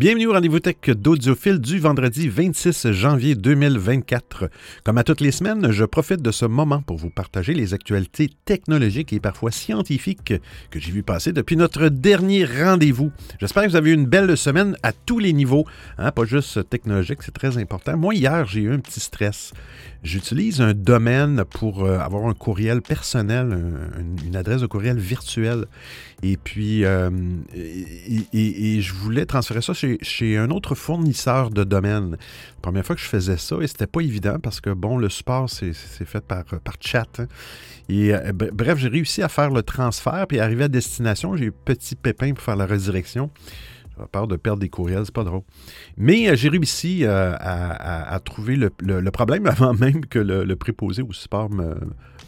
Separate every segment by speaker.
Speaker 1: Bienvenue au rendez-vous tech d'Audiophile du vendredi 26 janvier 2024. Comme à toutes les semaines, je profite de ce moment pour vous partager les actualités technologiques et parfois scientifiques que j'ai vu passer depuis notre dernier rendez-vous. J'espère que vous avez eu une belle semaine à tous les niveaux, hein, pas juste technologique, c'est très important. Moi, hier, j'ai eu un petit stress. J'utilise un domaine pour euh, avoir un courriel personnel, une adresse de courriel virtuelle. Et puis, euh, je voulais transférer ça chez, un autre fournisseur de domaine. La première fois que je faisais ça, et c'était pas évident parce que, bon, le support, c'est fait par, chat. Hein. Euh, bref, j'ai réussi à faire le transfert, puis arrivé à destination, j'ai eu petit pépin pour faire la redirection. Peur de perdre des courriels, c'est pas drôle. Mais euh, j'ai réussi à, trouver le, problème avant même que le, préposé au support me,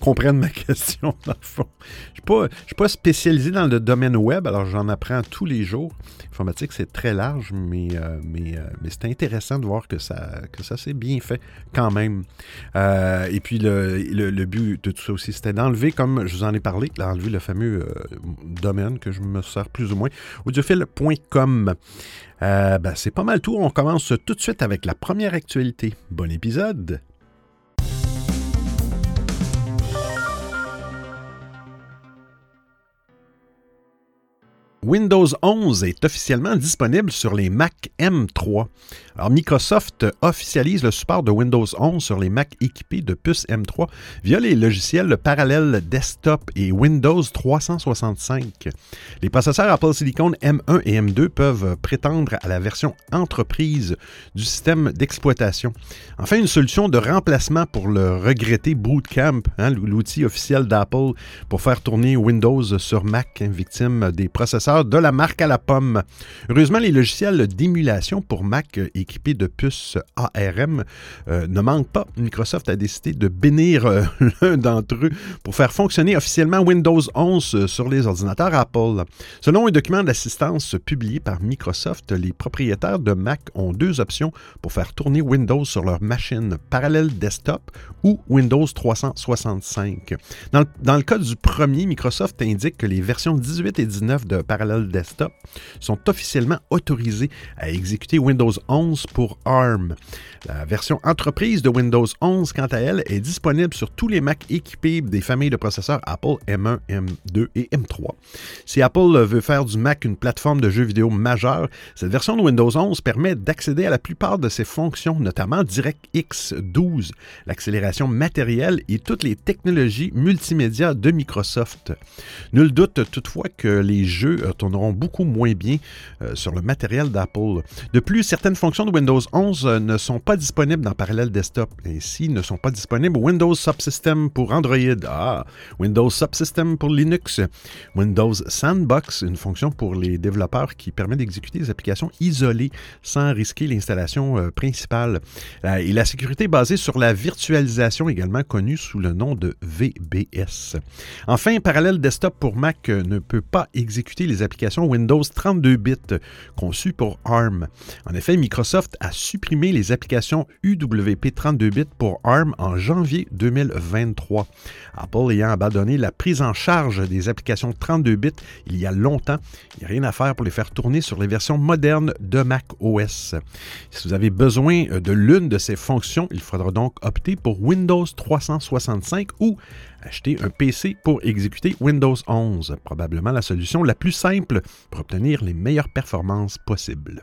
Speaker 1: comprennent ma question, dans le fond. Je ne suis, pas spécialisé dans le domaine web, alors j'en apprends tous les jours. L'informatique, c'est très large, mais, euh, euh, c'est intéressant de voir que ça, que ça s'est bien fait quand même. Euh, et puis, le, but de tout ça aussi, c'était d'enlever, comme je vous en ai parlé, d'enlever le fameux domaine que je me sers plus ou moins, audiophile.com. ben, c'est pas mal tout. On commence tout de suite avec la première actualité. Bon épisode! Windows 11 est officiellement disponible sur les Mac M3. Alors, Microsoft officialise le support de Windows 11 sur les Mac équipés de puces M3 via les logiciels Parallel Desktop et Windows 365. Les processeurs Apple Silicon M1 et M2 peuvent prétendre à la version entreprise du système d'exploitation. Enfin, une solution de remplacement pour le regretté Bootcamp, hein, l'outil officiel d'Apple pour faire tourner Windows sur Mac, victime des processeurs de la marque à la pomme. Heureusement, les logiciels d'émulation pour Mac équipés de puces ARM euh, ne manquent pas. Microsoft a décidé de bénir euh, l'un d'entre eux pour faire fonctionner officiellement Windows 11 sur les ordinateurs Apple. Selon un document d'assistance publié par Microsoft, les propriétaires de Mac ont deux options pour faire tourner Windows sur leur machine parallèle desktop ou Windows 365. Dans le, dans le cas du premier, Microsoft indique que les versions 18 et 19 de Parallel Desktop sont officiellement autorisées à exécuter Windows 11 pour ARM. La version entreprise de Windows 11, quant à elle, est disponible sur tous les Mac équipés des familles de processeurs Apple M1, M2 et M3. Si Apple veut faire du Mac une plateforme de jeux vidéo majeure, cette version de Windows 11 permet d'accéder à la plupart de ses fonctions, notamment DirectX 12, l'accélération matérielle et toutes les technologies multimédia de Microsoft. Nul doute toutefois que les jeux tourneront beaucoup moins bien euh, sur le matériel d'Apple. De plus, certaines fonctions de Windows 11 euh, ne sont pas disponibles dans Parallel Desktop. Ainsi, ne sont pas disponibles Windows Subsystem pour Android, ah, Windows Subsystem pour Linux, Windows Sandbox, une fonction pour les développeurs qui permet d'exécuter des applications isolées sans risquer l'installation euh, principale. Et la sécurité basée sur la virtualisation, également connue sous le nom de VBS. Enfin, Parallel Desktop pour Mac ne peut pas exécuter les applications Windows 32 bits conçues pour ARM. En effet, Microsoft a supprimé les applications UWP 32 bits pour ARM en janvier 2023. Apple ayant abandonné la prise en charge des applications 32 bits il y a longtemps, il n'y a rien à faire pour les faire tourner sur les versions modernes de Mac OS. Si vous avez besoin de l'une de ces fonctions, il faudra donc opter pour Windows 365 ou acheter un PC pour exécuter Windows 11, probablement la solution la plus simple pour obtenir les meilleures performances possibles.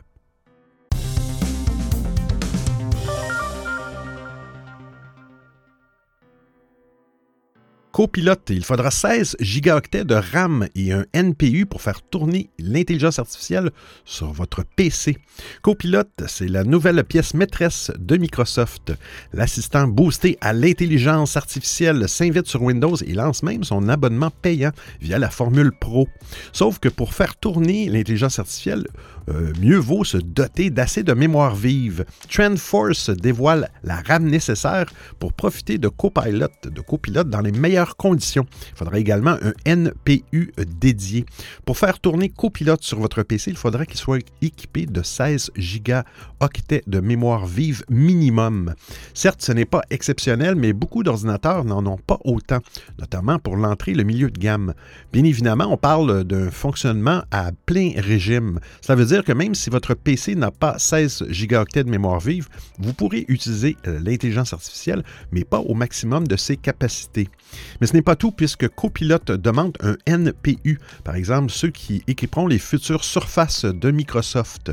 Speaker 1: Copilote, il faudra 16 gigaoctets de RAM et un NPU pour faire tourner l'intelligence artificielle sur votre PC. Copilote, c'est la nouvelle pièce maîtresse de Microsoft. L'assistant boosté à l'intelligence artificielle s'invite sur Windows et lance même son abonnement payant via la formule Pro. Sauf que pour faire tourner l'intelligence artificielle, euh, mieux vaut se doter d'assez de mémoire vive. TrendForce dévoile la RAM nécessaire pour profiter de Copilot, de Copilot dans les meilleures conditions. Il faudra également un NPU dédié. Pour faire tourner Copilot sur votre PC, il faudra qu'il soit équipé de 16 gigaoctets de mémoire vive minimum. Certes, ce n'est pas exceptionnel, mais beaucoup d'ordinateurs n'en ont pas autant, notamment pour l'entrée et le milieu de gamme. Bien évidemment, on parle d'un fonctionnement à plein régime. Veut dire dire que même si votre PC n'a pas 16 gigaoctets de mémoire vive, vous pourrez utiliser euh, l'intelligence artificielle, mais pas au maximum de ses capacités. Mais ce n'est pas tout puisque Copilot demande un NPU, par exemple ceux qui équiperont les futures surfaces de Microsoft.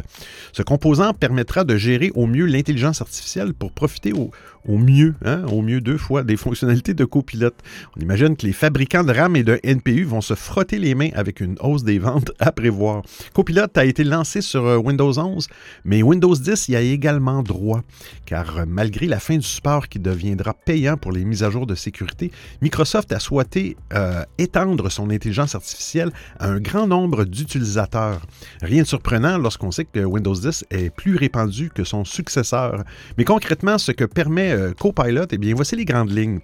Speaker 1: Ce composant permettra de gérer au mieux l'intelligence artificielle pour profiter au, mieux, hein, au mieux deux fois, des fonctionnalités de copilote. On imagine que les fabricants de RAM et de NPU vont se frotter les mains avec une hausse des ventes à prévoir. Copilot a été lancé sur euh, Windows 11, mais Windows 10 y a également droit, car euh, malgré la fin du support qui deviendra payant pour les mises à jour de sécurité, Microsoft a souhaité euh, étendre son intelligence artificielle à un grand nombre d'utilisateurs. Rien de surprenant lorsqu'on sait que Windows 10 est plus répandu que son successeur. Mais concrètement, ce que permet euh, Copilot, eh bien, voici les grandes lignes.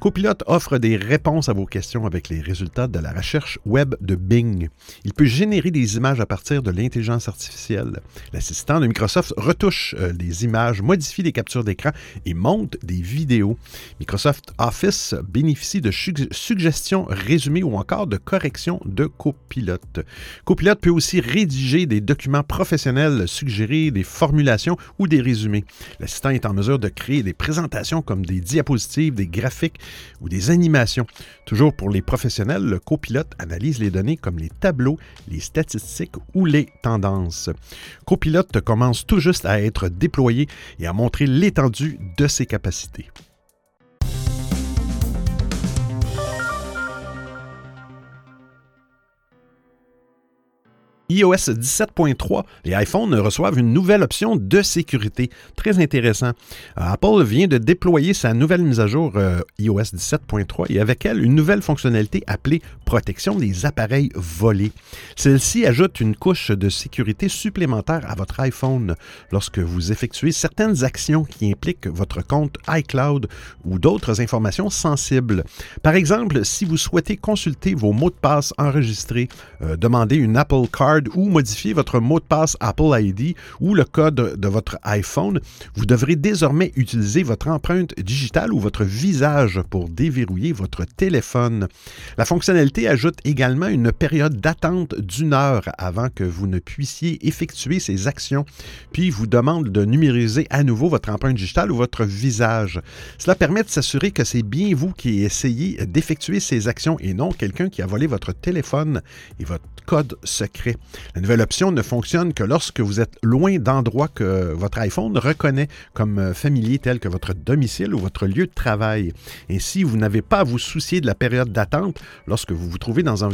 Speaker 1: Copilot offre des réponses à vos questions avec les résultats de la recherche web de Bing. Il peut générer des images à partir de l'intelligence artificielle. L'assistant de Microsoft retouche euh, des images, modifie des captures d'écran et monte des vidéos. Microsoft Office bénéficie de suggestions résumées ou encore de corrections de Copilot. Copilot peut aussi rédiger des documents professionnels, suggérer des formulations ou des résumés. L'assistant est en mesure de créer des présentations comme des diapositives, des graphiques ou des animations. Toujours pour les professionnels, le copilote analyse les données comme les tableaux, les statistiques ou les tendances. Copilote commence tout juste à être déployé et à montrer l'étendue de ses capacités. iOS 17.3, les iPhones reçoivent une nouvelle option de sécurité. Très intéressant. Euh, Apple vient de déployer sa nouvelle mise à jour euh, iOS 17.3 et avec elle une nouvelle fonctionnalité appelée protection des appareils volés. Celle-ci ajoute une couche de sécurité supplémentaire à votre iPhone lorsque vous effectuez certaines actions qui impliquent votre compte iCloud ou d'autres informations sensibles. Par exemple, si vous souhaitez consulter vos mots de passe enregistrés, euh, demander une Apple Card ou modifier votre mot de passe Apple ID ou le code de votre iPhone, vous devrez désormais utiliser votre empreinte digitale ou votre visage pour déverrouiller votre téléphone. La fonctionnalité ajoute également une période d'attente d'une heure avant que vous ne puissiez effectuer ces actions, puis vous demande de numériser à nouveau votre empreinte digitale ou votre visage. Cela permet de s'assurer que c'est bien vous qui essayez d'effectuer ces actions et non quelqu'un qui a volé votre téléphone et votre code secret. La nouvelle option ne fonctionne que lorsque vous êtes loin d'endroits que votre iPhone reconnaît comme euh, familier tels que votre domicile ou votre lieu de travail. Ainsi, vous n'avez pas à vous soucier de la période d'attente lorsque vous vous trouvez dans un,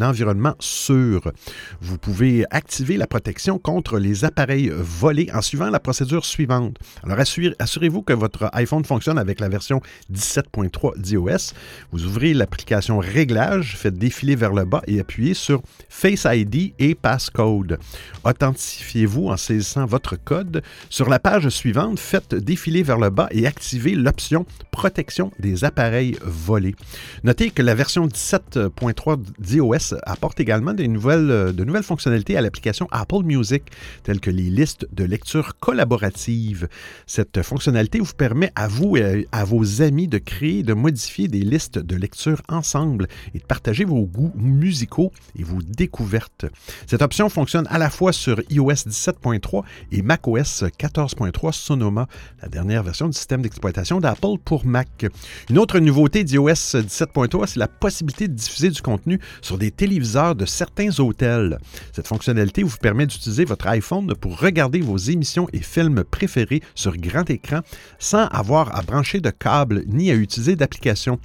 Speaker 1: environnement sûr. Vous pouvez activer la protection contre les appareils volés en suivant la procédure suivante. Alors, assurez-vous que votre iPhone fonctionne avec la version 17.3 d'iOS. Vous ouvrez l'application Réglages, faites défiler vers le bas et appuyez sur Face ID et passcode. Authentifiez-vous en saisissant votre code. Sur la page suivante, faites défiler vers le bas et activez l'option Protection des appareils volés. Notez que la version 17.3 d'iOS apporte également de nouvelles, de nouvelles fonctionnalités à l'application Apple Music, telles que les listes de lecture collaboratives. Cette fonctionnalité vous permet à vous et à vos amis de créer de modifier des listes de lecture ensemble et de partager vos goûts musicaux et vos découvertes. Cette option fonctionne à la fois sur iOS 17.3 et macOS 14.3 Sonoma, la dernière version du système d'exploitation d'Apple pour Mac. Une autre nouveauté d'iOS 17.3, c'est la possibilité de diffuser du contenu sur des téléviseurs de certains hôtels. Cette fonctionnalité vous permet d'utiliser votre iPhone pour regarder vos émissions et films préférés sur grand écran sans avoir à brancher de câble ni à utiliser d'application.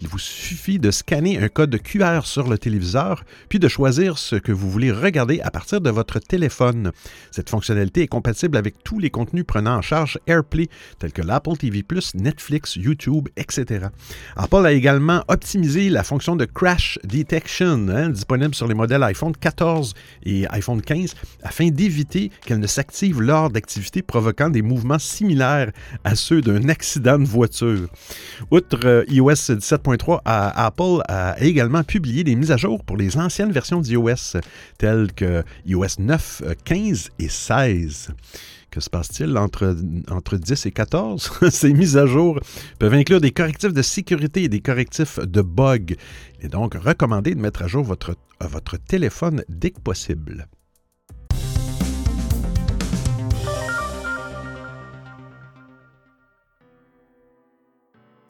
Speaker 1: Il vous suffit de scanner un code QR sur le téléviseur, puis de choisir ce que vous voulez regarder à partir de votre téléphone. Cette fonctionnalité est compatible avec tous les contenus prenant en charge AirPlay, tels que l'Apple TV, Netflix, YouTube, etc. Apple a également optimisé la fonction de Crash Detection, hein, disponible sur les modèles iPhone 14 et iPhone 15, afin d'éviter qu'elle ne s'active lors d'activités provoquant des mouvements similaires à ceux d'un accident de voiture. Outre euh, iOS 17.3, Apple a également publié des mises à jour pour les anciennes versions d'iOS, que iOS 9, 15 et 16. Que se passe-t-il entre, entre 10 et 14? Ces mises à jour peuvent inclure des correctifs de sécurité et des correctifs de bugs. Il est donc recommandé de mettre à jour votre téléphone dès que possible.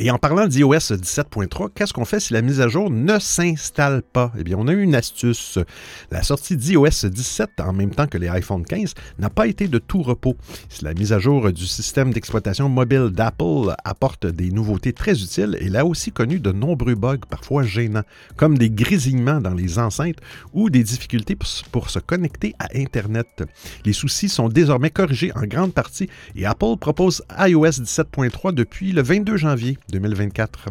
Speaker 1: Et en parlant d'iOS 17.3, qu'est-ce qu'on fait si la mise à jour ne s'installe pas? Eh bien, on a eu une astuce. La sortie d'iOS 17, en même temps que les iPhone 15, n'a pas été de tout repos. Si la mise à jour du système d'exploitation mobile d'Apple apporte des nouveautés très utiles, elle a aussi connu de nombreux bugs, parfois gênants, comme des grésillements dans les enceintes ou des difficultés pour se connecter à Internet. Les soucis sont désormais corrigés en grande partie et Apple propose iOS 17.3 depuis le 22 janvier 2024.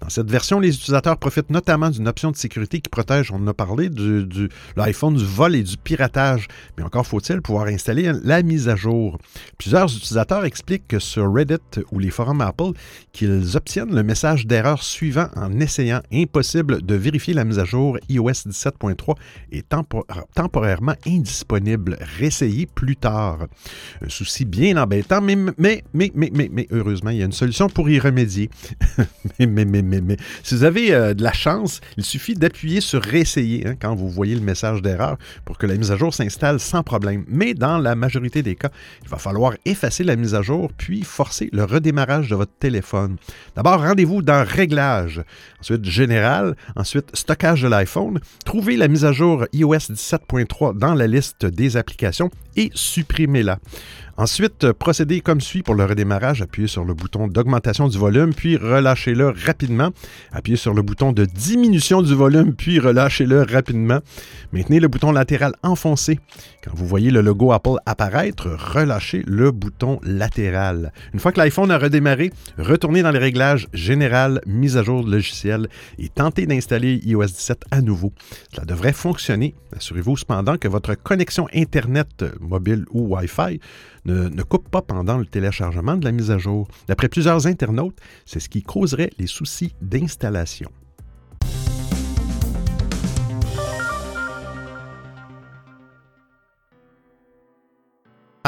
Speaker 1: Dans cette version, les utilisateurs profitent notamment d'une option de sécurité qui protège, on en a parlé, du, l'iPhone du vol et du piratage. Mais encore faut-il pouvoir installer la mise à jour. Plusieurs utilisateurs expliquent sur Reddit ou les forums Apple qu'ils obtiennent le message d'erreur suivant en essayant. Impossible de vérifier la mise à jour iOS 17.3 est temporairement indisponible. Réessayez plus tard. Un souci bien embêtant, mais, mais, mais, mais, mais heureusement, il y a une solution pour y remédier. mais, si vous avez euh, de la chance, il suffit d'appuyer sur réessayer hein, quand vous voyez le message d'erreur pour que la mise à jour s'installe sans problème. Mais dans la majorité des cas, il va falloir effacer la mise à jour puis forcer le redémarrage de votre téléphone. D'abord, rendez-vous dans Réglages, ensuite Général, ensuite Stockage de l'iPhone, trouvez la mise à jour iOS 17.3 dans la liste des applications et supprimez-la. Ensuite, euh, procédez comme suit pour le redémarrage. Appuyez sur le bouton d'augmentation du volume, puis relâchez-le rapidement. Appuyez sur le bouton de diminution du volume, puis relâchez-le rapidement. Maintenez le bouton latéral enfoncé. Quand vous voyez le logo Apple apparaître, relâchez le bouton latéral. Une fois que l'iPhone a redémarré, retournez dans les réglages général, mise à jour de logiciel et tentez d'installer iOS 17 à nouveau. Cela devrait fonctionner. Assurez-vous cependant que votre connexion Internet mobile ou Wi-Fi ne, coupe pas pendant le téléchargement de la mise à jour. D'après plusieurs internautes, c'est ce qui causerait les soucis d'installation.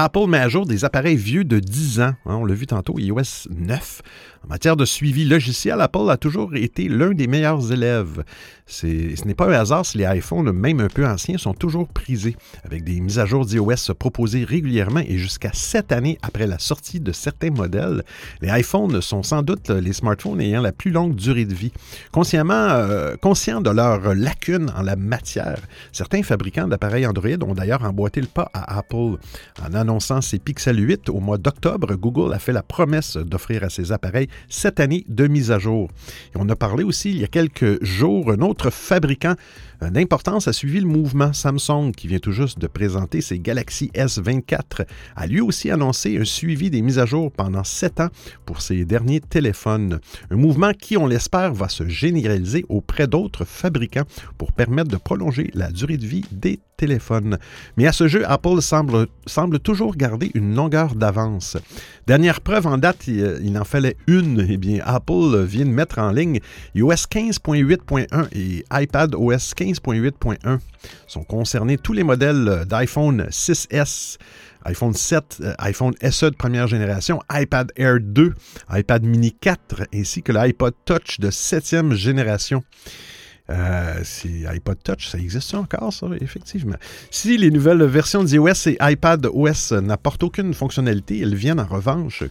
Speaker 1: Apple met à jour des appareils vieux de 10 ans. Hein, on l'a vu tantôt, iOS 9. En matière de suivi logiciel, Apple a toujours été l'un des meilleurs élèves. Ce n'est pas un hasard si les iPhones, même un peu anciens, sont toujours prisés, avec des mises à jour d'iOS proposées régulièrement et jusqu'à sept années après la sortie de certains modèles. Les iPhones sont sans doute les smartphones ayant la plus longue durée de vie. Consciemment, euh, conscients de leurs lacunes en la matière, certains fabricants d'appareils Android ont d'ailleurs emboîté le pas à Apple. En annonçant ses Pixel 8 au mois d'octobre, Google a fait la promesse d'offrir à ses appareils cette année de mise à jour. On a parlé aussi il y a quelques jours, un autre fabricant d'importance a suivi le mouvement Samsung qui vient tout juste de présenter ses Galaxy S24, a lui aussi annoncé un suivi des mises à jour pendant sept ans pour ses derniers téléphones. Un mouvement qui, on l'espère, va se généraliser auprès d'autres fabricants pour permettre de prolonger la durée de vie des téléphones. Mais à ce jeu, Apple semble, semble toujours garder une longueur d'avance. Dernière preuve en date, il, en fallait une. Eh bien, Apple vient de mettre en ligne iOS 15.8.1 et iPad OS 15.8.1. Sont concernés tous les modèles d'iPhone 6S, iPhone 7, euh, iPhone SE de première génération, iPad Air 2, iPad mini 4 ainsi que l'iPod Touch de septième génération. Euh, iPod Touch, ça existe encore, ça, effectivement. Si les nouvelles versions d'iOS et iPad OS n'apportent aucune fonctionnalité, elles viennent en revanche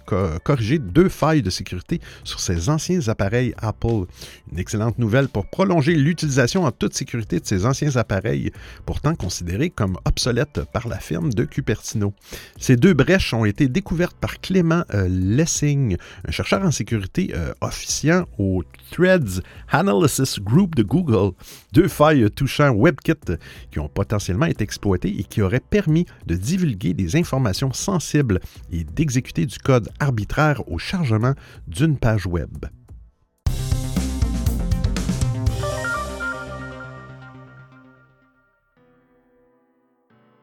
Speaker 1: corriger deux failles de sécurité sur ces anciens appareils Apple. Une excellente nouvelle pour prolonger l'utilisation en toute sécurité de ces anciens appareils, pourtant considérés comme obsolètes par la firme de Cupertino. Ces deux brèches ont été découvertes par Clément euh, Lessing, un chercheur en sécurité euh, officiant au Threads Analysis Group de Google deux failles touchant WebKit qui ont potentiellement été exploitées et qui auraient permis de divulguer des informations sensibles et d'exécuter du code arbitraire au chargement d'une page web.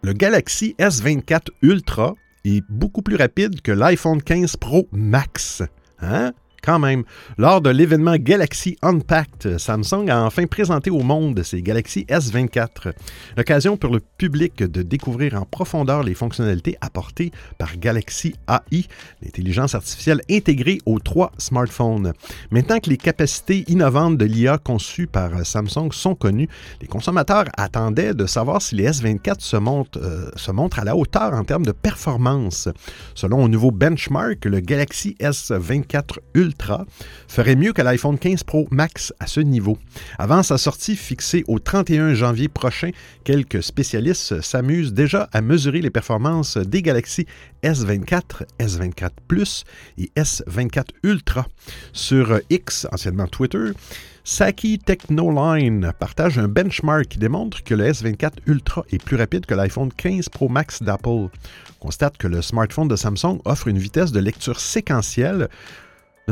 Speaker 1: Le Galaxy S24 Ultra est beaucoup plus rapide que l'iPhone 15 Pro Max. Hein? Quand même. Lors de l'événement Galaxy Unpacked, Samsung a enfin présenté au monde ses Galaxy S24. L'occasion pour le public de découvrir en profondeur les fonctionnalités apportées par Galaxy AI, l'intelligence artificielle intégrée aux trois smartphones. Maintenant que les capacités innovantes de l'IA conçues par Samsung sont connues, les consommateurs attendaient de savoir si les S24 se montrent, euh, se montrent à la hauteur en termes de performance. Selon un nouveau benchmark, le Galaxy S24 Ultra Ferait mieux que l'iPhone 15 Pro Max à ce niveau. Avant sa sortie fixée au 31 janvier prochain, quelques spécialistes s'amusent déjà à mesurer les performances des Galaxy S24, S24 Plus et S24 Ultra. Sur X, anciennement Twitter, Saki Technoline partage un benchmark qui démontre que le S24 Ultra est plus rapide que l'iPhone 15 Pro Max d'Apple. On constate que le smartphone de Samsung offre une vitesse de lecture séquentielle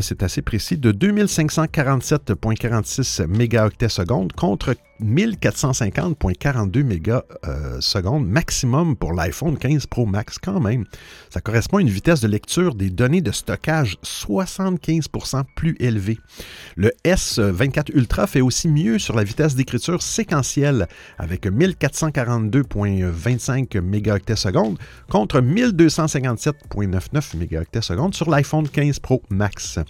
Speaker 1: C'est assez précis, de 2547,46 mégaoctets secondes contre 1450,42 mégasecondes maximum pour l'iPhone 15 Pro Max quand même. Ça correspond à une vitesse de lecture des données de stockage 75% plus élevée. Le S24 Ultra fait aussi mieux sur la vitesse d'écriture séquentielle avec 1442,25 mégaoctets secondes contre 1257,99 mégaoctets secondes sur l'iPhone 15 Pro Max.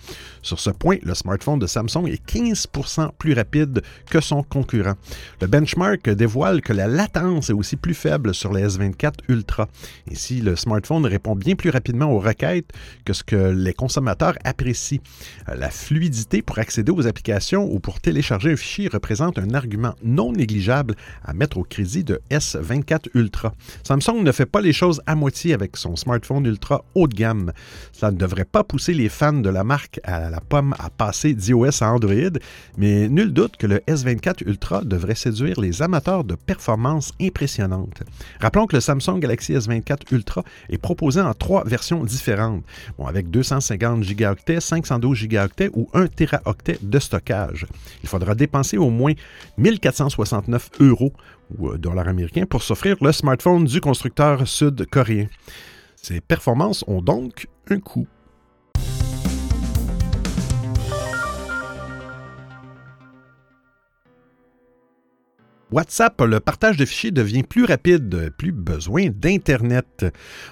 Speaker 1: Sur ce point, le smartphone de Samsung est 15% plus rapide que son concurrent. Le benchmark dévoile que la latence est aussi plus faible sur les S24 Ultra. Ainsi, le smartphone répond bien plus rapidement aux requêtes que ce que les consommateurs apprécient. Euh, la fluidité pour accéder aux applications ou pour télécharger un fichier représente un argument non négligeable à mettre au crédit de S24 Ultra. Samsung ne fait pas les choses à moitié avec son smartphone Ultra haut de gamme. Cela ne devrait pas pousser les fans de la marque à la pomme à passer d'iOS à Android, mais nul doute que le S24 Ultra devrait séduire les amateurs de performances impressionnantes. Rappelons que le Samsung Galaxy S24 Ultra est proposé en trois versions différentes, avec 250 Go, 512 Go ou 1 Teraoctet de stockage. Il faudra dépenser au moins 1469 euros ou euh, dollars américains pour s'offrir le smartphone du constructeur sud-coréen. Ces performances ont donc un coût. WhatsApp, le partage de fichiers devient plus rapide, plus besoin d'Internet.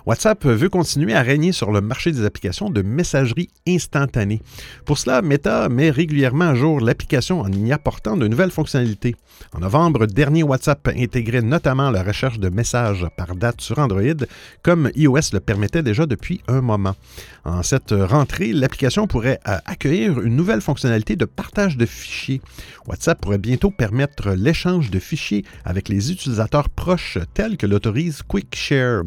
Speaker 1: WhatsApp veut continuer à régner sur le marché des applications de messagerie instantanée. Pour cela, Meta met régulièrement à jour l'application en y apportant de nouvelles fonctionnalités. En novembre dernier, WhatsApp intégrait notamment la recherche de messages par date sur Android, comme iOS le permettait déjà depuis un moment. En cette rentrée, l'application pourrait accueillir une nouvelle fonctionnalité de partage de fichiers. WhatsApp pourrait bientôt permettre l'échange de fichiers avec les utilisateurs proches tels que l'autorise QuickShare.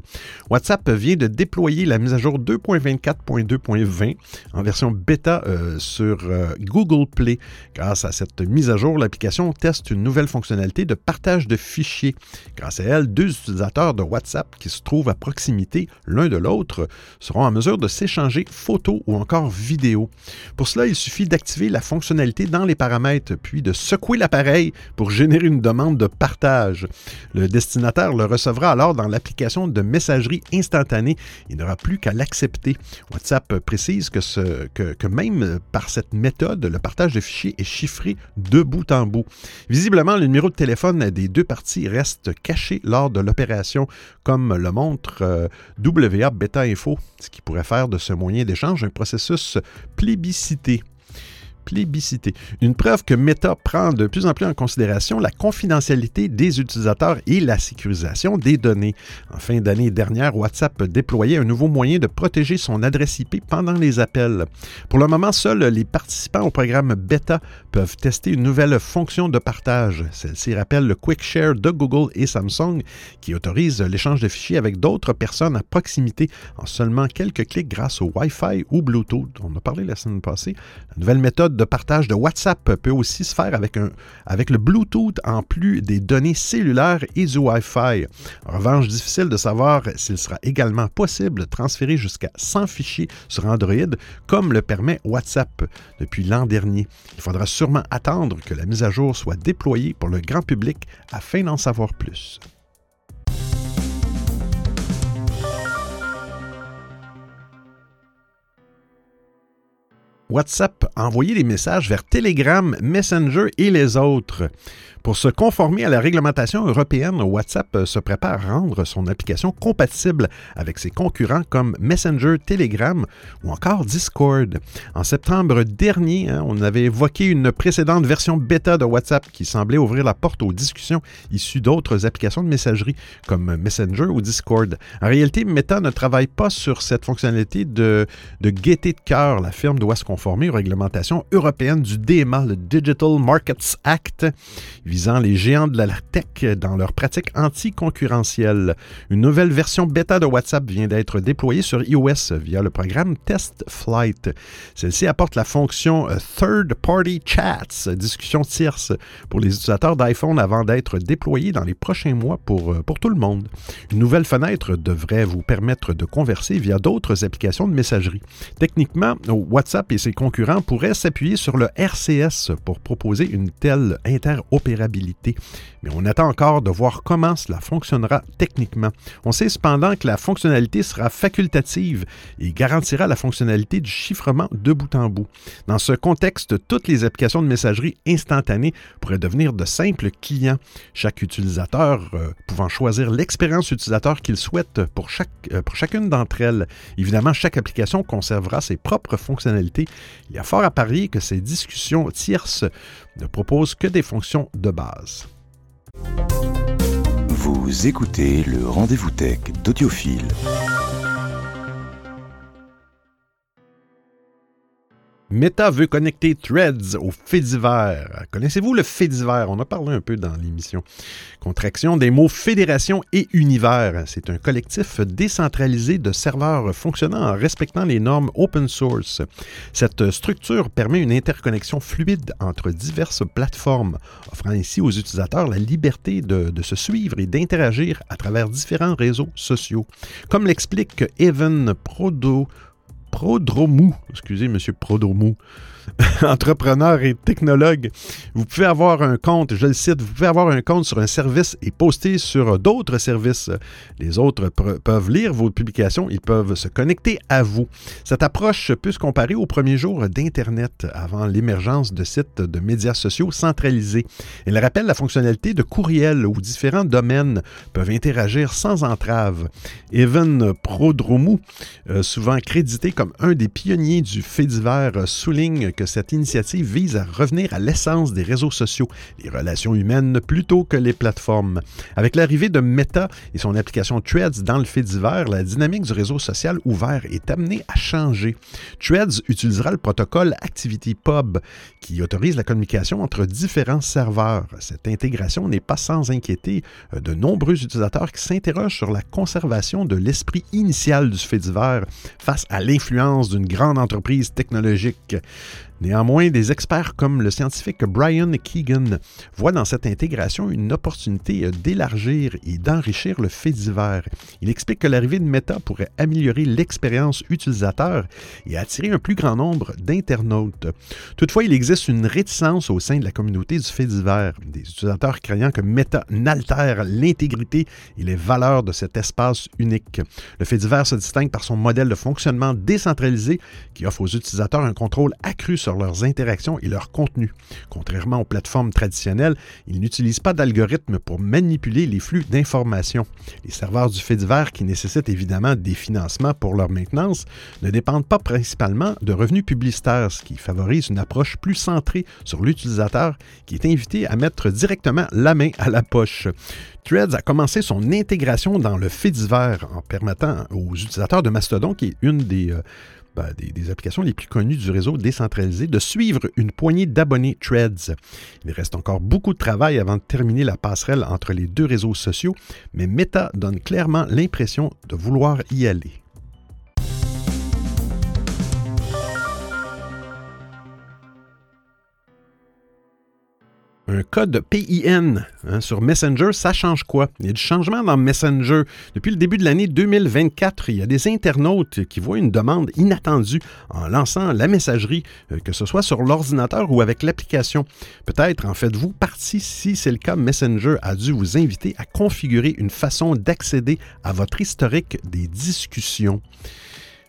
Speaker 1: WhatsApp vient de déployer la mise à jour 2.24.2.20 en version bêta euh, sur euh, Google Play. Grâce à cette mise à jour, l'application teste une nouvelle fonctionnalité de partage de fichiers. Grâce à elle, deux utilisateurs de WhatsApp qui se trouvent à proximité l'un de l'autre seront en mesure de s'échanger photos ou encore vidéos. Pour cela, il suffit d'activer la fonctionnalité dans les paramètres, puis de secouer l'appareil pour générer une demande de partage. Le destinataire le recevra alors dans l'application de messagerie instantanée. Il n'aura plus qu'à l'accepter. WhatsApp précise que, même par cette méthode, le partage de fichiers est chiffré de bout en bout. Visiblement, le numéro de téléphone des deux parties reste caché lors de l'opération, comme le montre euh, WA Beta Info, ce qui pourrait faire de ce moyen d'échange un processus plébiscité plébiscité. Une preuve que Meta prend de plus en plus en considération la confidentialité des utilisateurs et la sécurisation des données. En fin d'année dernière, WhatsApp déployait un nouveau moyen de protéger son adresse IP pendant les appels. Pour le moment, seuls les participants au programme Beta peuvent tester une nouvelle fonction de partage. Celle-ci rappelle le Quick Share de Google et Samsung qui autorise l'échange de fichiers avec d'autres personnes à proximité en seulement quelques clics grâce au Wi-Fi ou Bluetooth. On a parlé la semaine passée. La nouvelle méthode de partage de WhatsApp peut aussi se faire avec, avec le Bluetooth en plus des données cellulaires et du Wi-Fi. En revanche, difficile de savoir s'il sera également possible de transférer jusqu'à 100 fichiers sur Android, comme le permet WhatsApp depuis l'an dernier. Il faudra sûrement attendre que la mise à jour soit déployée pour le grand public afin d'en savoir plus. WhatsApp a envoyé des messages vers Telegram, Messenger et les autres. Pour se conformer à la réglementation européenne, WhatsApp se prépare à rendre son application compatible avec ses concurrents comme Messenger, Telegram ou encore Discord. En septembre dernier, hein, on avait évoqué une précédente version bêta de WhatsApp qui semblait ouvrir la porte aux discussions issues d'autres applications de messagerie comme Messenger ou Discord. En réalité, Meta ne travaille pas sur cette fonctionnalité de, de gaieté de cœur. La firme doit se conformer aux réglementations européennes du DMA, le Digital Markets Act, visant les géants de la tech dans leurs pratiques anticoncurrentielles. Une nouvelle version bêta de WhatsApp vient d'être déployée sur iOS via le programme Test Flight. Celle-ci apporte la fonction euh, Third Party Chats, discussion tierce, pour les utilisateurs d'iPhone avant d'être déployée dans les prochains mois pour, euh, pour tout le monde. Une nouvelle fenêtre devrait vous permettre de converser via d'autres applications de messagerie. Techniquement, WhatsApp et ses concurrents pourraient s'appuyer sur le RCS pour proposer une telle interopérabilité. Mais on attend encore de voir comment cela fonctionnera techniquement. On sait cependant que la fonctionnalité sera facultative et garantira la fonctionnalité du chiffrement de bout en bout. Dans ce contexte, toutes les applications de messagerie instantanée pourraient devenir de simples clients, chaque utilisateur euh, pouvant choisir l'expérience utilisateur qu'il souhaite pour, chaque, euh, pour chacune d'entre elles. Évidemment, chaque application conservera ses propres fonctionnalités. Il y a fort à parier que ces discussions tierces ne proposent que des fonctions de
Speaker 2: Vous écoutez le rendez-vous tech d'Audiophile.
Speaker 1: Meta veut connecter Threads au fait divers. Connaissez-vous le fait divers? On a parlé un peu dans l'émission. Contraction des mots fédération et univers. C'est un collectif décentralisé de serveurs fonctionnant en respectant les normes open source. Cette structure permet une interconnexion fluide entre diverses plateformes, offrant ainsi aux utilisateurs la liberté de, de se suivre et d'interagir à travers différents réseaux sociaux. Comme l'explique Evan Prodo Prodromou, excusez, monsieur Prodromou, entrepreneur et technologue, vous pouvez avoir un compte, je le cite, vous pouvez avoir un compte sur un service et poster sur d'autres services. Les autres peuvent lire vos publications, ils peuvent se connecter à vous. Cette approche peut se comparer aux premiers jours d'Internet avant l'émergence de sites de médias sociaux centralisés. Elle rappelle la fonctionnalité de courriel où différents domaines peuvent interagir sans entrave. Evan Prodromou, euh, souvent crédité comme un des pionniers du fait divers, souligne que cette initiative vise à revenir à l'essence des réseaux sociaux, les relations humaines plutôt que les plateformes. Avec l'arrivée de Meta et son application Threads dans le fait divers, la dynamique du réseau social ouvert est amenée à changer. Threads utilisera le protocole ActivityPub qui autorise la communication entre différents serveurs. Cette intégration n'est pas sans inquiéter euh, de nombreux utilisateurs qui s'interrogent sur la conservation de l'esprit initial du fait divers face à l'influence d'une grande entreprise technologique. Néanmoins, des experts comme le scientifique Brian Keegan voient dans cette intégration une opportunité d'élargir et d'enrichir le fait divers. Il explique que l'arrivée de Meta pourrait améliorer l'expérience utilisateur et attirer un plus grand nombre d'internautes. Toutefois, il existe une réticence au sein de la communauté du fait divers, des utilisateurs craignant que Meta n'altère l'intégrité et les valeurs de cet espace unique. Le fait divers se distingue par son modèle de fonctionnement décentralisé qui offre aux utilisateurs un contrôle accru sur leurs interactions et leur contenu. Contrairement aux plateformes traditionnelles, ils n'utilisent pas d'algorithmes pour manipuler les flux d'informations. Les serveurs du fait divers, qui nécessitent évidemment des financements pour leur maintenance, ne dépendent pas principalement de revenus publicitaires, ce qui favorise une approche plus centrée sur l'utilisateur qui est invité à mettre directement la main à la poche. Threads a commencé son intégration dans le fait divers en permettant aux utilisateurs de Mastodon, qui est une des, euh, ben, des, applications les plus connues du réseau décentralisé, de suivre une poignée d'abonnés Threads. Il reste encore beaucoup de travail avant de terminer la passerelle entre les deux réseaux sociaux, mais Meta donne clairement l'impression de vouloir y aller. Un code PIN hein, sur Messenger, ça change quoi? Il y a du changement dans Messenger. Depuis le début de l'année 2024, il y a des internautes qui voient une demande inattendue en lançant la messagerie, euh, que ce soit sur l'ordinateur ou avec l'application. Peut-être en faites-vous partie si c'est le cas. Messenger a dû vous inviter à configurer une façon d'accéder à votre historique des discussions.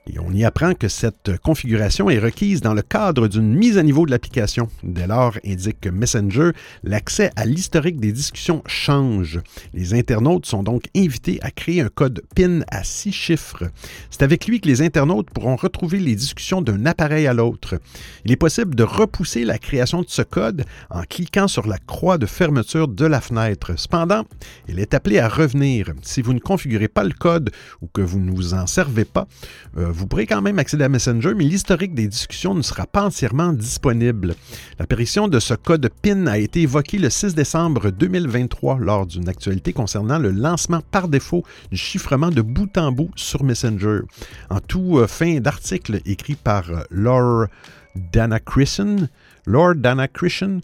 Speaker 1: Et on y apprend que cette configuration est requise dans le cadre d'une mise à niveau de l'application. Dès lors, indique Messenger, l'accès à l'historique des discussions change. Les internautes sont donc invités à créer un code PIN à six chiffres. C'est avec lui que les internautes pourront retrouver les discussions d'un appareil à l'autre. Il est possible de repousser la création de ce code en cliquant sur la croix de fermeture de la fenêtre. Cependant, il est appelé à revenir. Si vous ne configurez pas le code ou que vous ne vous en servez pas, euh, vous pourrez quand même accéder à Messenger, mais l'historique des discussions ne sera pas entièrement disponible. L'apparition de ce code PIN a été évoquée le 6 décembre 2023 lors d'une actualité concernant le lancement par défaut du chiffrement de bout en bout sur Messenger. En tout, euh, fin d'article écrit par euh, Laure Dana Christian, Lord Dana Christian,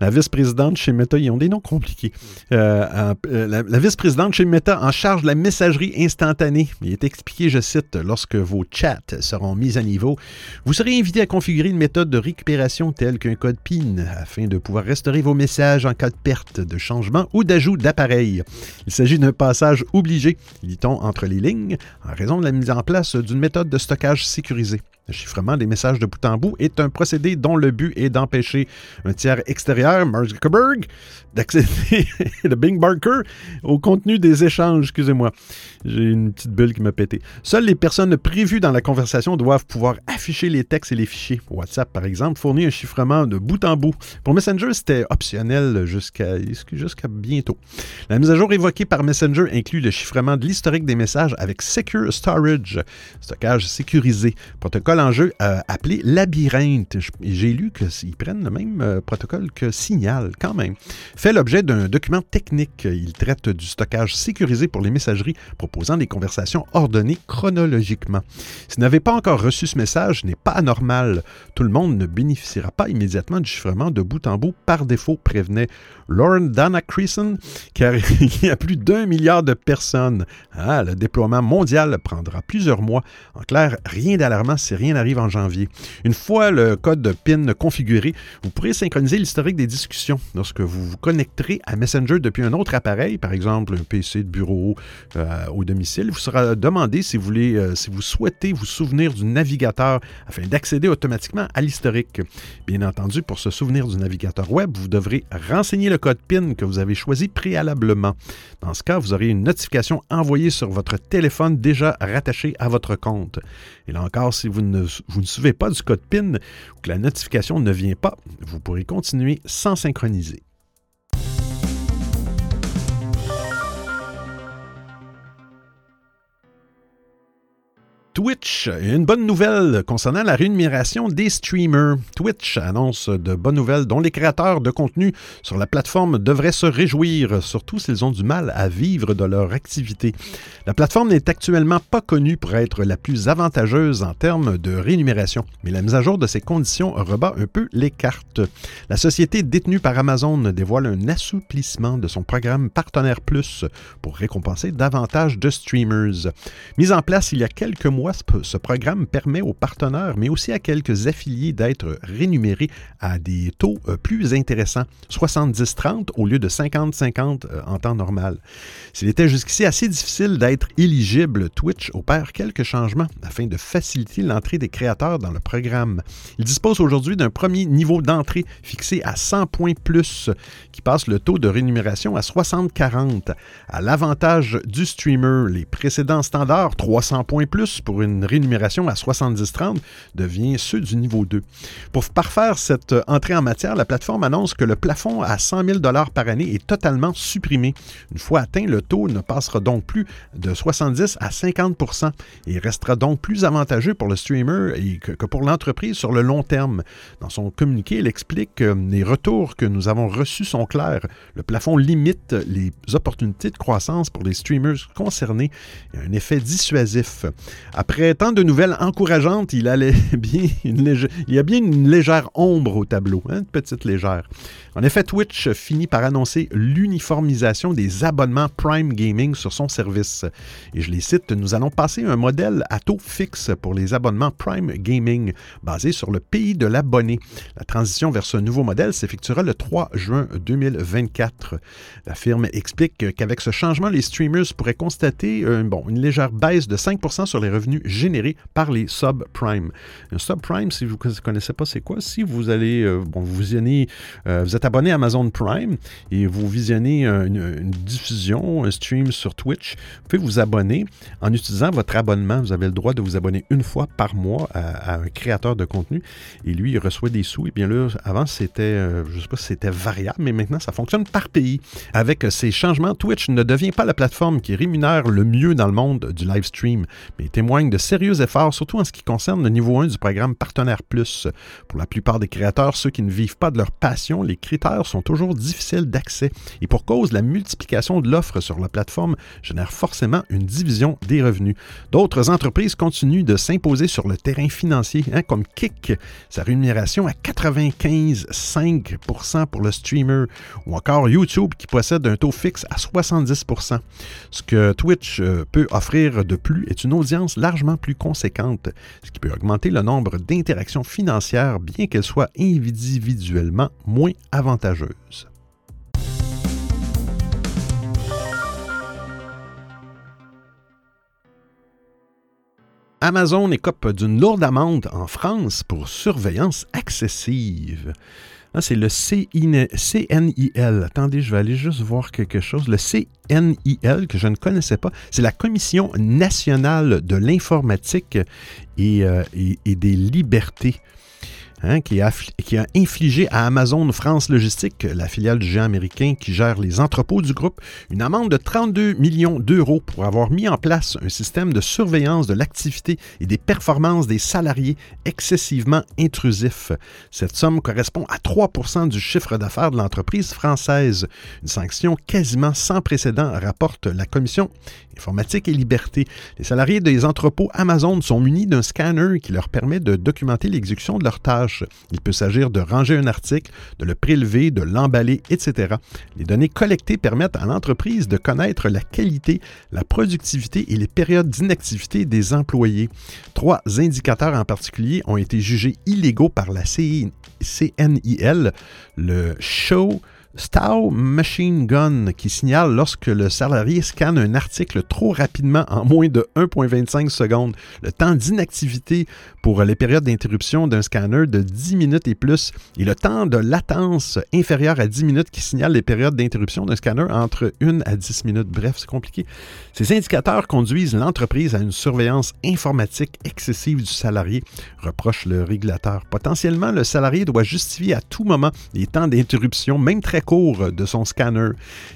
Speaker 1: la vice-présidente chez Meta, ils ont des noms compliqués. Euh, euh, la, vice-présidente chez Meta en charge de la messagerie instantanée. Il est expliqué, je cite, lorsque vos chats seront mis à niveau, vous serez invité à configurer une méthode de récupération telle qu'un code PIN afin de pouvoir restaurer vos messages en cas de perte, de changement ou d'ajout d'appareil. Il s'agit d'un passage obligé, dit-on entre les lignes, en raison de la mise en place d'une méthode de stockage sécurisée. Le chiffrement des messages de bout en bout est un procédé dont le but est d'empêcher un tiers extérieur, Mark Zuckerberg, d'accéder de Bing Barker au contenu des échanges. Excusez-moi, j'ai une petite bulle qui m'a pété. Seules les personnes prévues dans la conversation doivent pouvoir afficher les textes et les fichiers. WhatsApp, par exemple, fournit un chiffrement de bout en bout. Pour Messenger, c'était optionnel jusqu'à jusqu'à bientôt. La mise à jour évoquée par Messenger inclut le chiffrement de l'historique des messages avec Secure Storage, stockage sécurisé, protocole euh, appelé Labyrinthe? J'ai lu qu'ils prennent le même euh, protocole que Signal, quand même. Fait l'objet d'un document technique. Il traite du stockage sécurisé pour les messageries proposant des conversations ordonnées chronologiquement. Si vous n'avez pas encore reçu ce message, ce n'est pas anormal. Tout le monde ne bénéficiera pas immédiatement du chiffrement de bout en bout par défaut, prévenait Lauren Dana Creason, car il y a plus d'un milliard de personnes. Ah, le déploiement mondial prendra plusieurs mois. En clair, rien d'alarmant si rien arrive en janvier. Une fois le code PIN configuré, vous pourrez synchroniser l'historique des discussions. Lorsque vous vous connecterez à Messenger depuis un autre appareil, par exemple un PC de bureau euh, au domicile, il vous sera demandé si vous, voulez, euh, si vous souhaitez vous souvenir du navigateur afin d'accéder automatiquement à l'historique. Bien entendu, pour se souvenir du navigateur web, vous devrez renseigner le code PIN que vous avez choisi préalablement. Dans ce cas, vous aurez une notification envoyée sur votre téléphone déjà rattaché à votre compte. Et là encore, si vous ne, vous ne suivez pas du code PIN ou que la notification ne vient pas, vous pourrez continuer sans synchroniser. Twitch, une bonne nouvelle concernant la rémunération des streamers. Twitch annonce de bonnes nouvelles dont les créateurs de contenu sur la plateforme devraient se réjouir, surtout s'ils ont du mal à vivre de leur activité. La plateforme n'est actuellement pas connue pour être la plus avantageuse en termes de rémunération, mais la mise à jour de ces conditions rebat un peu les cartes. La société détenue par Amazon dévoile un assouplissement de son programme Partenaire Plus pour récompenser davantage de streamers. Mise en place il y a quelques mois, ce programme permet aux partenaires, mais aussi à quelques affiliés d'être rémunérés à des taux euh, plus intéressants, 70-30 au lieu de 50-50 euh, en temps normal. S'il était jusqu'ici assez difficile d'être éligible, Twitch opère quelques changements afin de faciliter l'entrée des créateurs dans le programme. Il dispose aujourd'hui d'un premier niveau d'entrée fixé à 100 points plus, qui passe le taux de rémunération à 60-40. À l'avantage du streamer, les précédents standards 300 points plus pour une rémunération à 70-30 devient ceux du niveau 2. Pour parfaire cette entrée en matière, la plateforme annonce que le plafond à 100 000 par année est totalement supprimé. Une fois atteint, le taux ne passera donc plus de 70 à 50% et restera donc plus avantageux pour le streamer que, pour l'entreprise sur le long terme. Dans son communiqué, elle explique que les retours que nous avons reçus sont clairs. Le plafond limite les opportunités de croissance pour les streamers concernés et un effet dissuasif. Après tant de nouvelles encourageantes, il, y a bien une légère ombre au tableau, hein, une petite légère. En effet, Twitch finit par annoncer l'uniformisation des abonnements Prime Gaming sur son service. Et je les cite, nous allons passer un modèle à taux fixe pour les abonnements Prime Gaming, basé sur le pays de l'abonné. La transition vers ce nouveau modèle s'effectuera le 3 juin 2024. La firme explique qu'avec ce changement, les streamers pourraient constater bon, une légère baisse de 5% sur les revenus générés par les subprime. Un subprime, si vous ne connaissez pas c'est quoi, si vous allez, euh, bon, vous, visionnez, euh, vous êtes êtes abonné à Amazon Prime et vous visionnez une, diffusion, un stream sur Twitch, vous pouvez vous abonner en utilisant votre abonnement. Vous avez le droit de vous abonner une fois par mois à, un créateur de contenu et lui, il reçoit des sous. Et bien là, avant, c'était, euh, je ne sais pas si c'était variable, mais maintenant, ça fonctionne par pays. Avec ces changements, Twitch ne devient pas la plateforme qui rémunère le mieux dans le monde du live stream, mais témoigne de sérieux efforts, surtout en ce qui concerne le niveau 1 du programme Partenaire Plus. Pour la plupart des créateurs, ceux qui ne vivent pas de leur passion, les critères sont toujours difficiles d'accès. Et pour cause, la multiplication de l'offre sur la plateforme génère forcément une division des revenus. D'autres entreprises continuent de s'imposer sur le terrain financier, hein, comme Kik, sa rémunération à 95,5% pour le streamer, ou encore YouTube qui possède un taux fixe à 70% Ce que Twitch euh, peut offrir de plus est une audience largement plus conséquente, ce qui peut augmenter le nombre d'interactions financières bien qu'elles soient individuellement moins avantageuses. Amazon écope d'une lourde amende en France pour surveillance excessive. Ah, c'est le CNIL. Attendez, je vais aller juste voir quelque chose. Le CNIL, que je ne connaissais pas, c'est la Commission nationale de l'informatique et, euh, et, des libertés. Hein, qui, a, infligé à Amazon France Logistique, la filiale du géant américain qui gère les entrepôts du groupe, une amende de 32 millions d'euros pour avoir mis en place un système de surveillance de l'activité et des performances des salariés excessivement intrusif. Cette somme correspond à 3 du chiffre d'affaires de l'entreprise française, une sanction quasiment sans précédent, rapporte la Commission informatique et liberté. Les salariés des entrepôts Amazon sont munis d'un scanner qui leur permet de documenter l'exécution de leurs tâches. Il peut s'agir de ranger un article, de le prélever, de l'emballer, etc. Les données collectées permettent à l'entreprise de connaître la qualité, la productivité et les périodes d'inactivité des employés. Trois indicateurs en particulier ont été jugés illégaux par la CNIL, le Show Stow Machine Gun qui signale lorsque le salarié scanne un article trop rapidement en moins de 1,25 secondes. Le temps d'inactivité pour les périodes d'interruption d'un scanner de 10 minutes et plus et le temps de latence inférieur à 10 minutes qui signale les périodes d'interruption d'un scanner entre 1 à 10 minutes. Bref, c'est compliqué. Ces indicateurs conduisent l'entreprise à une surveillance informatique excessive du salarié, reproche le régulateur. Potentiellement, le salarié doit justifier à tout moment les temps d'interruption, même très court de son scanner.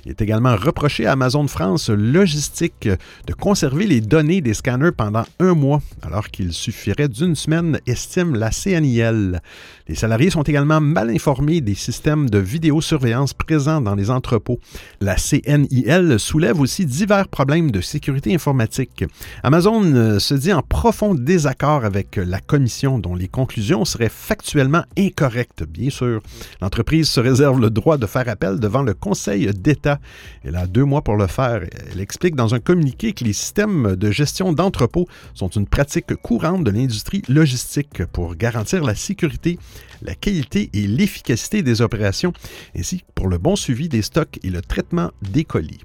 Speaker 1: Il est également reproché à Amazon France Logistique de conserver les données des scanners pendant un mois, alors qu'il suffirait d'une semaine, estime la CNIL. Les salariés sont également mal informés des systèmes de vidéosurveillance présents dans les entrepôts. La CNIL soulève aussi divers problèmes de sécurité informatique. Amazon euh, se dit en profond désaccord avec la commission dont les conclusions seraient factuellement incorrectes, bien sûr. L'entreprise se réserve le droit de faire appel devant le Conseil d'État. Elle a deux mois pour le faire. Elle explique dans un communiqué que les systèmes de gestion d'entrepôts sont une pratique courante de l'industrie logistique pour garantir la sécurité la qualité et l'efficacité des opérations, ainsi que pour le bon suivi des stocks et le traitement des colis.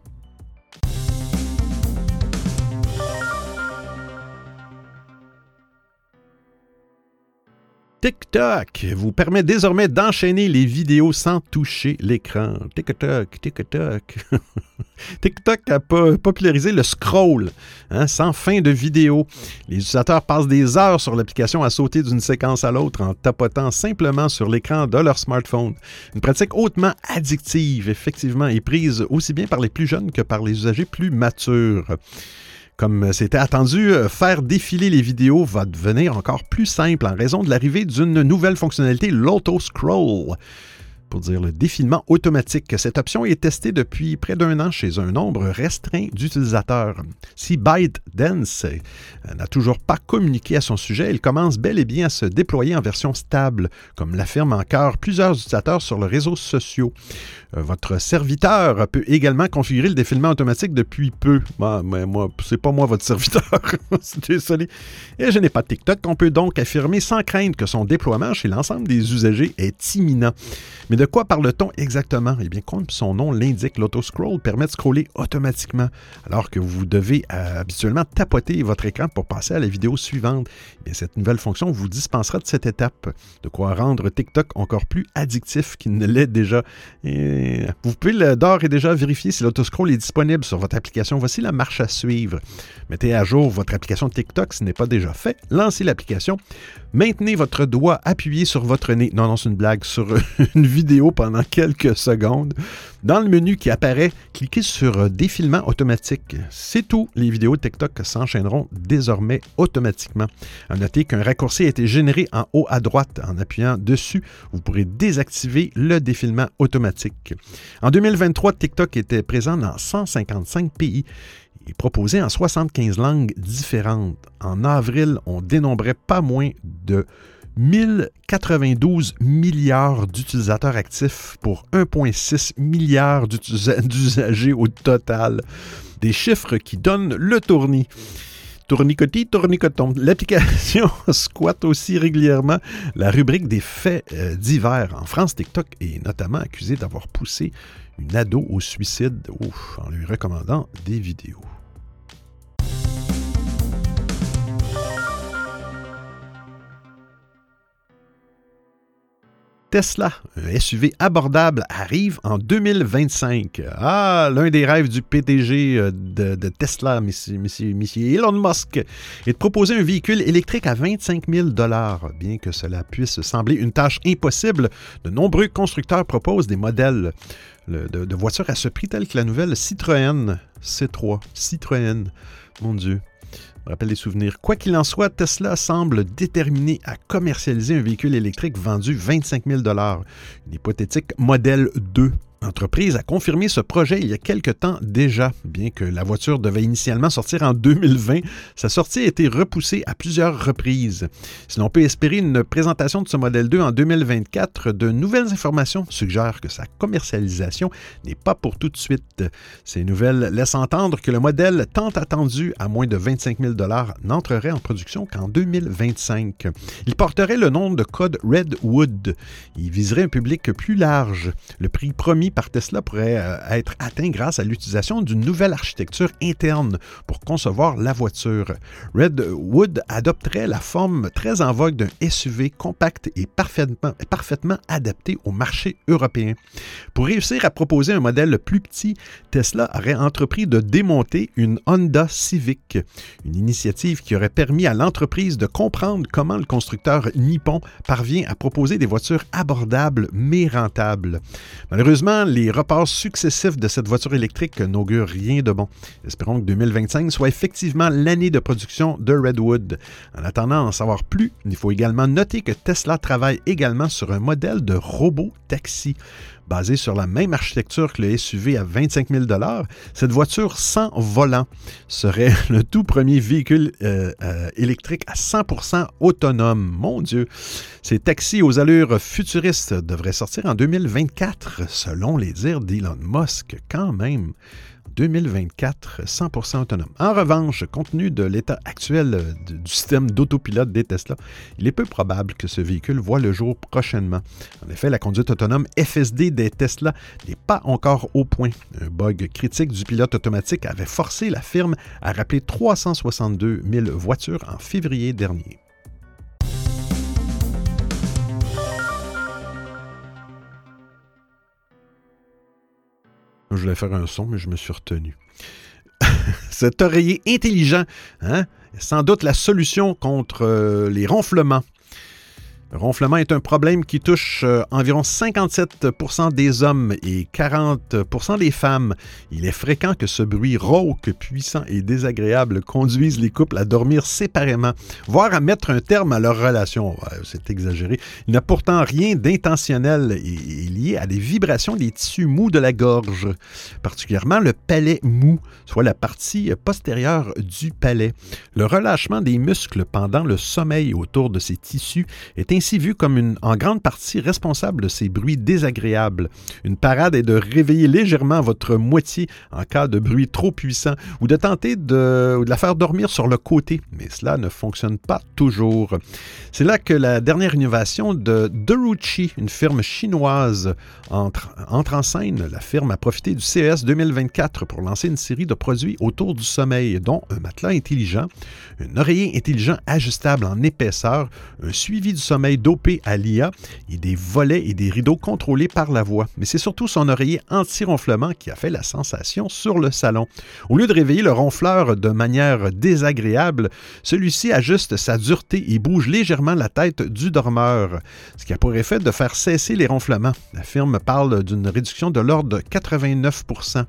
Speaker 1: TikTok vous permet désormais d'enchaîner les vidéos sans toucher l'écran. TikTok, TikTok. TikTok a popularisé le scroll, hein, sans fin de vidéo. Les utilisateurs passent des heures sur l'application à sauter d'une séquence à l'autre en tapotant simplement sur l'écran de leur smartphone. Une pratique hautement addictive, effectivement, et prise aussi bien par les plus jeunes que par les usagers plus matures. Comme c'était attendu, euh, faire défiler les vidéos va devenir encore plus simple en raison de l'arrivée d'une nouvelle fonctionnalité, l'auto-scroll pour dire le défilement automatique. Cette option est testée depuis près d'un an chez un nombre restreint d'utilisateurs. Si ByteDance euh, n'a toujours pas communiqué à son sujet, il commence bel et bien à se déployer en version stable, comme l'affirment encore plusieurs utilisateurs sur les réseaux sociaux. Euh, votre serviteur peut également configurer le défilement automatique depuis peu. Moi, mais moi, c'est pas moi votre serviteur. Désolé. Et je n'ai pas de TikTok. On peut donc affirmer sans crainte que son déploiement chez l'ensemble des usagers est imminent. De quoi parle-t-on exactement? Eh bien, comme son nom l'indique, l'autoscroll permet de scroller automatiquement, alors que vous devez euh, habituellement tapoter votre écran pour passer à la vidéo suivante. Eh cette nouvelle fonction vous dispensera de cette étape, de quoi rendre TikTok encore plus addictif qu'il ne l'est déjà. Vous pouvez d'ores et déjà vérifier si l'autoscroll est disponible sur votre application. Voici la marche à suivre. Mettez à jour votre application TikTok si ce n'est pas déjà fait. Lancez l'application. Maintenez votre doigt appuyé sur votre nez. Non, non, c'est une blague. Sur une vidéo pendant quelques secondes. Dans le menu qui apparaît, cliquez sur Défilement automatique. C'est tout. Les vidéos TikTok s'enchaîneront désormais automatiquement. À noter qu'un raccourci a été généré en haut à droite. En appuyant dessus, vous pourrez désactiver le défilement automatique. En 2023, TikTok était présent dans 155 pays proposé en 75 langues différentes. En avril, on dénombrait pas moins de 1092 milliards d'utilisateurs actifs pour 1,6 milliard d'usagers au total. Des chiffres qui donnent le tournis. Tournicotis, tournicoton. L'application squatte aussi régulièrement la rubrique des faits euh, divers. En France, TikTok est notamment accusé d'avoir poussé une ado au suicide en lui recommandant des vidéos. Tesla, un SUV abordable, arrive en 2025. Ah, l'un des rêves du PDG euh, de, Tesla, monsieur, Elon Musk, est de proposer un véhicule électrique à 25 000 Bien que cela puisse sembler une tâche impossible, de nombreux constructeurs proposent des modèles de, de voitures à ce prix tels que la nouvelle Citroën C3. Citroën, mon Dieu rappelle les souvenirs. Quoi qu'il en soit, Tesla semble déterminé à commercialiser un véhicule électrique vendu 25 000 une hypothétique modèle 2 L'entreprise a confirmé ce projet il y a quelque temps déjà. Bien que la voiture devait initialement sortir en 2020, sa sortie a été repoussée à plusieurs reprises. Si l'on peut espérer une présentation de ce modèle 2 en 2024, de nouvelles informations suggèrent que sa commercialisation n'est pas pour tout de suite. Ces nouvelles laissent entendre que le modèle tant attendu à moins de 25 000 n'entrerait en production qu'en 2025. Il porterait le nom de code Redwood. Il viserait un public plus large. Le prix promis par Tesla pourrait euh, être atteint grâce à l'utilisation d'une nouvelle architecture interne pour concevoir la voiture. Redwood adopterait la forme très en vogue d'un SUV compact et parfaitement, parfaitement adapté au marché européen. Pour réussir à proposer un modèle plus petit, Tesla aurait entrepris de démonter une Honda Civic, une initiative qui aurait permis à l'entreprise de comprendre comment le constructeur nippon parvient à proposer des voitures abordables mais rentables. Malheureusement, les reports successifs de cette voiture électrique n'augurent rien de bon. Espérons que 2025 soit effectivement l'année de production de Redwood. En attendant d'en savoir plus, il faut également noter que Tesla travaille également sur un modèle de robot taxi. Basé sur la même architecture que le SUV à 25 000 cette voiture sans volant serait le tout premier véhicule euh, euh, électrique à 100% autonome. Mon Dieu! Ces taxis aux allures futuristes devraient sortir en 2024, selon les dires d'Elon Musk, quand même. 2024 100% autonome. En revanche, compte tenu de l'état actuel euh, du système d'autopilote des Tesla, il est peu probable que ce véhicule voit le jour prochainement. En effet, la conduite autonome FSD des Tesla n'est pas encore au point. Un bug critique du pilote automatique avait forcé la firme à rappeler 362 000 voitures en février dernier. Je voulais faire un son, mais je me suis retenu. Cet oreiller intelligent, hein, sans doute la solution contre euh, les ronflements. Le ronflement est un problème qui touche euh, environ 57% des hommes et 40% des femmes. Il est fréquent que ce bruit rauque, puissant et désagréable conduise les couples à dormir séparément, voire à mettre un terme à leur relation. C'est exagéré. Il n'a pourtant rien d'intentionnel et est lié à des vibrations des tissus mous de la gorge, particulièrement le palais mou, soit la partie postérieure du palais. Le relâchement des muscles pendant le sommeil autour de ces tissus est ainsi vu comme une, en grande partie responsable de ces bruits désagréables. Une parade est de réveiller légèrement votre moitié en cas de bruit trop puissant ou de tenter de, de la faire dormir sur le côté, mais cela ne fonctionne pas toujours. C'est là que la dernière innovation de Derucci, une firme chinoise, entre, entre en scène. La firme a profité du CES 2024 pour lancer une série de produits autour du sommeil, dont un matelas intelligent, un oreiller intelligent ajustable en épaisseur, un suivi du sommeil dopé à l'IA et des volets et des rideaux contrôlés par la voix. Mais c'est surtout son oreiller anti-ronflement qui a fait la sensation sur le salon. Au lieu de réveiller le ronfleur de manière désagréable, celui-ci ajuste sa dureté et bouge légèrement la tête du dormeur, ce qui a pour effet de faire cesser les ronflements. La firme parle d'une réduction de l'ordre de 89%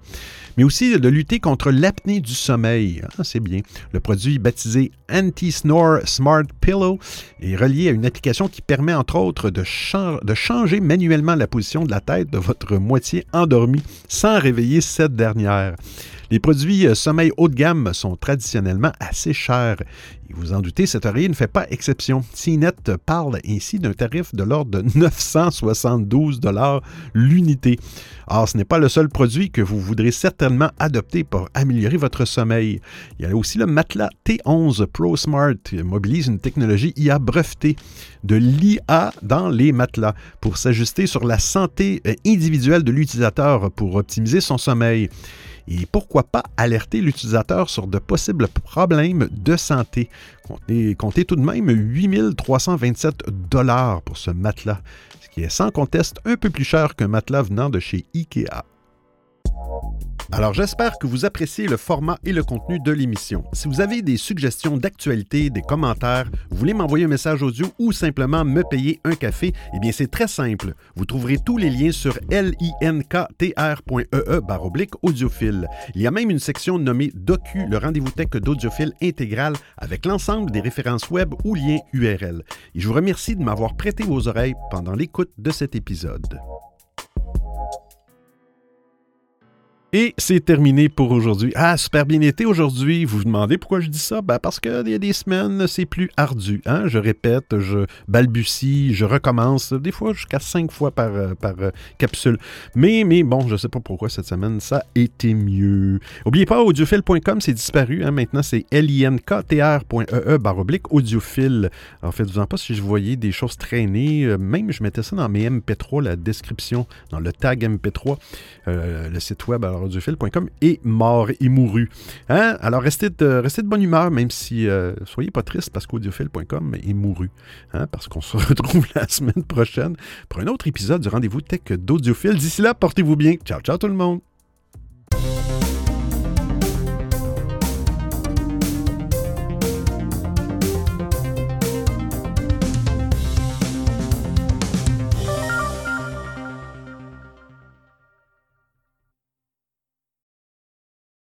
Speaker 1: mais aussi de lutter contre l'apnée du sommeil. Ah, c'est bien. Le produit baptisé Anti-Snore Smart Pillow est relié à une application qui permet entre autres de, changer manuellement la position de la tête de votre moitié endormie sans réveiller cette dernière. Les produits euh, sommeil haut de gamme sont traditionnellement assez chers. Et vous en doutez, cette oreiller ne fait pas exception. CNET parle ainsi d'un tarif de l'ordre de 972 dollars l'unité. Or, ce n'est pas le seul produit que vous voudrez certainement adopter pour améliorer votre sommeil. Il y a aussi le matelas T11 Pro Smart qui mobilise une technologie IA brevetée de l'IA dans les matelas pour s'ajuster sur la santé euh, individuelle de l'utilisateur pour optimiser son sommeil et pourquoi pas alerter l'utilisateur sur de possibles problèmes de santé. Comptez, tout de même 8327 dollars pour ce matelas, ce qui est sans conteste un peu plus cher qu'un matelas venant de chez IKEA. Alors j'espère que vous appréciez le format et le contenu de l'émission. Si vous avez des suggestions d'actualité, des commentaires, vous voulez m'envoyer un message audio ou simplement me payer un café, eh bien c'est très simple. Vous trouverez tous les liens sur linktr.ee baroblique audiophile. Il y a même une section nommée Docu, le rendez-vous tech d'audiophile intégral avec l'ensemble des références web ou liens URL. Et je vous remercie de m'avoir prêté vos oreilles pendant l'écoute de cet épisode. Et c'est terminé pour aujourd'hui. Ah, super bien été aujourd'hui. Vous vous demandez pourquoi je dis ça? Ben parce qu'il y a des semaines, c'est plus ardu. Hein? Je répète, je balbutie, je recommence, des fois jusqu'à cinq fois par, euh, euh, capsule. Mais, mais bon, je sais pas pourquoi cette semaine, ça a été mieux. N'oubliez pas, audiophile.com, c'est disparu. Hein? Maintenant, c'est linktr.ee baroblique audiophile. En fait, vous en pas si je voyais des choses traîner. Euh, même, je mettais ça dans mes MP3, la description, dans le tag MP3, le site web. Alors, audiophile.com est mort et mouru. Hein? Alors, restez de, restez de bonne humeur, même si euh, soyez pas triste parce qu'audiophile.com est mouru. Hein? Parce qu'on se retrouve la semaine prochaine pour un autre épisode du rendez-vous tech d'Audiophile. D'ici là, portez-vous bien. Ciao, ciao tout le monde.